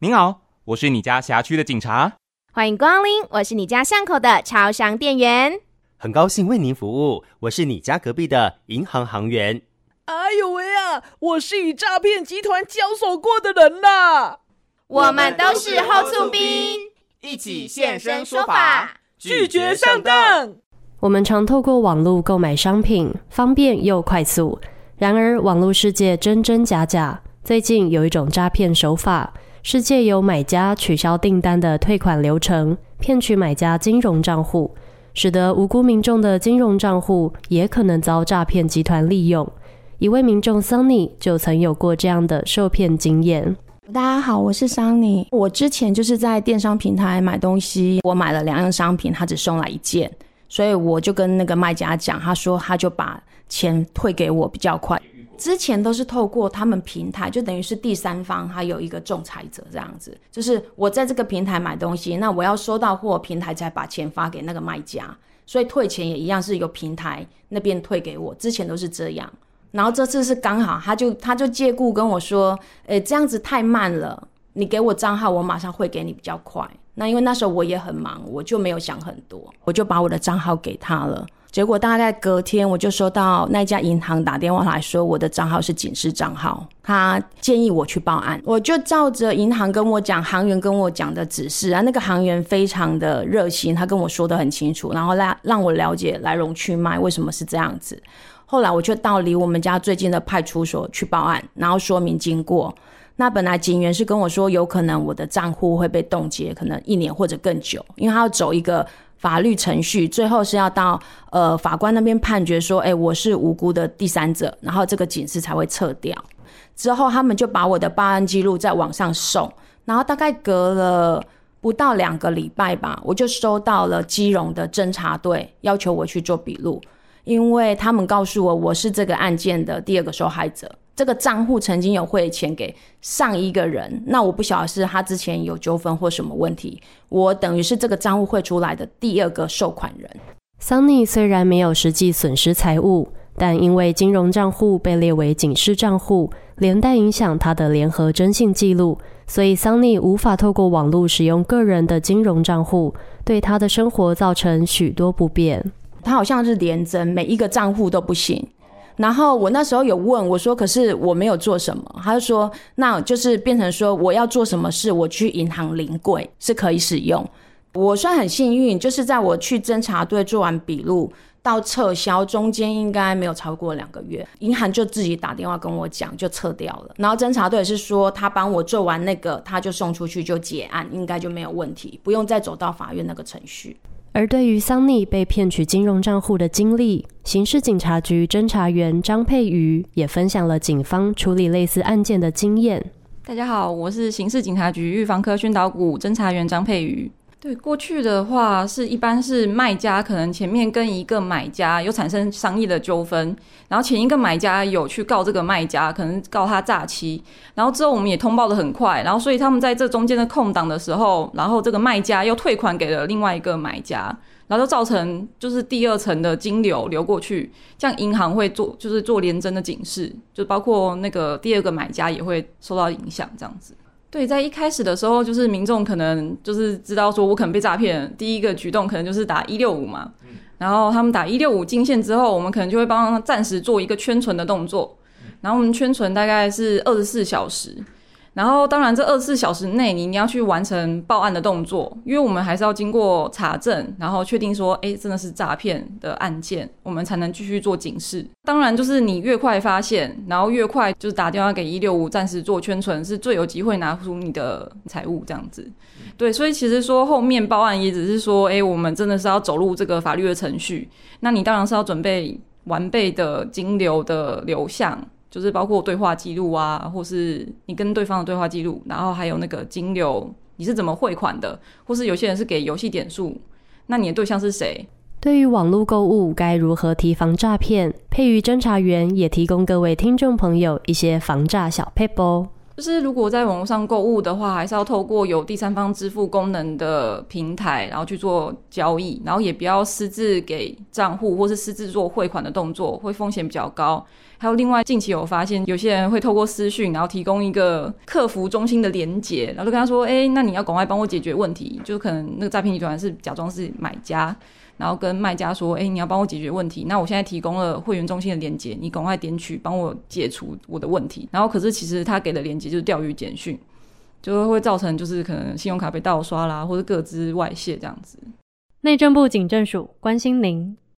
您好，我是你家辖区的警察。欢迎光临，我是你家巷口的超商店员。很高兴为您服务，我是你家隔壁的银行行员。哎呦喂啊，我是与诈骗集团交手过的人啦。我们都是后座兵，一起现身说法，拒绝上当。我们常透过网络购买商品，方便又快速。然而，网络世界真真假假。最近有一种诈骗手法。是借由买家取消订单的退款流程，骗取买家金融账户，使得无辜民众的金融账户也可能遭诈骗集团利用。一位民众 Sunny 就曾有过这样的受骗经验。大家好，我是 Sunny。我之前就是在电商平台买东西，我买了两样商品，他只送来一件，所以我就跟那个卖家讲，他说他就把钱退给我比较快。之前都是透过他们平台，就等于是第三方，还有一个仲裁者这样子。就是我在这个平台买东西，那我要收到货，平台才把钱发给那个卖家，所以退钱也一样是由平台那边退给我。之前都是这样，然后这次是刚好，他就他就借故跟我说，诶，这样子太慢了，你给我账号，我马上会给你比较快。那因为那时候我也很忙，我就没有想很多，我就把我的账号给他了。结果大概隔天，我就收到那家银行打电话来说，我的账号是警示账号，他建议我去报案。我就照着银行跟我讲，行员跟我讲的指示啊，那个行员非常的热心，他跟我说得很清楚，然后让让我了解来龙去脉，为什么是这样子。后来我就到离我们家最近的派出所去报案，然后说明经过。那本来警员是跟我说，有可能我的账户会被冻结，可能一年或者更久，因为他要走一个。法律程序最后是要到呃法官那边判决说，哎，我是无辜的第三者，然后这个警示才会撤掉。之后他们就把我的报案记录在网上送，然后大概隔了不到两个礼拜吧，我就收到了基隆的侦查队要求我去做笔录，因为他们告诉我我是这个案件的第二个受害者。这个账户曾经有汇钱给上一个人，那我不晓得是他之前有纠纷或什么问题，我等于是这个账户汇出来的第二个收款人。Sunny 虽然没有实际损失财物，但因为金融账户被列为警示账户，连带影响他的联合征信记录，所以 Sunny 无法透过网络使用个人的金融账户，对他的生活造成许多不便。他好像是连征，每一个账户都不行。然后我那时候有问我说：“可是我没有做什么。”他就说：“那就是变成说我要做什么事，我去银行临柜是可以使用。”我算很幸运，就是在我去侦查队做完笔录到撤销中间，应该没有超过两个月，银行就自己打电话跟我讲，就撤掉了。然后侦查队是说他帮我做完那个，他就送出去就结案，应该就没有问题，不用再走到法院那个程序。而对于桑尼被骗取金融账户的经历，刑事警察局侦查员张佩瑜也分享了警方处理类似案件的经验。大家好，我是刑事警察局预防科宣导股侦查员张佩瑜。对，过去的话是一般是卖家可能前面跟一个买家有产生商业的纠纷，然后前一个买家有去告这个卖家，可能告他诈欺，然后之后我们也通报的很快，然后所以他们在这中间的空档的时候，然后这个卖家又退款给了另外一个买家，然后就造成就是第二层的金流流过去，这样银行会做就是做联征的警示，就包括那个第二个买家也会受到影响，这样子。对，在一开始的时候，就是民众可能就是知道说我可能被诈骗，第一个举动可能就是打一六五嘛。然后他们打一六五进线之后，我们可能就会帮他暂时做一个圈存的动作。然后我们圈存大概是二十四小时。然后，当然，这二十四小时内你你要去完成报案的动作，因为我们还是要经过查证，然后确定说，哎，真的是诈骗的案件，我们才能继续做警示。当然，就是你越快发现，然后越快就是打电话给一六五，暂时做圈存，是最有机会拿出你的财物这样子。对，所以其实说后面报案也只是说，哎，我们真的是要走入这个法律的程序，那你当然是要准备完备的金流的流向。就是包括对话记录啊，或是你跟对方的对话记录，然后还有那个金流，你是怎么汇款的，或是有些人是给游戏点数，那你的对象是谁？对于网络购物该如何提防诈骗？佩瑜侦查员也提供各位听众朋友一些防诈小配哦。就是如果在网络上购物的话，还是要透过有第三方支付功能的平台，然后去做交易，然后也不要私自给账户或是私自做汇款的动作，会风险比较高。还有另外近期有发现，有些人会透过私讯，然后提供一个客服中心的连结，然后就跟他说：“哎，那你要赶快帮我解决问题。”就可能那个诈骗集团是假装是买家，然后跟卖家说：“哎，你要帮我解决问题。那我现在提供了会员中心的连结，你赶快点取，帮我解除我的问题。”然后可是其实他给的连接就是钓鱼简讯，就会造成就是可能信用卡被盗刷啦，或者各资外泄这样子。内政部警政署关心您。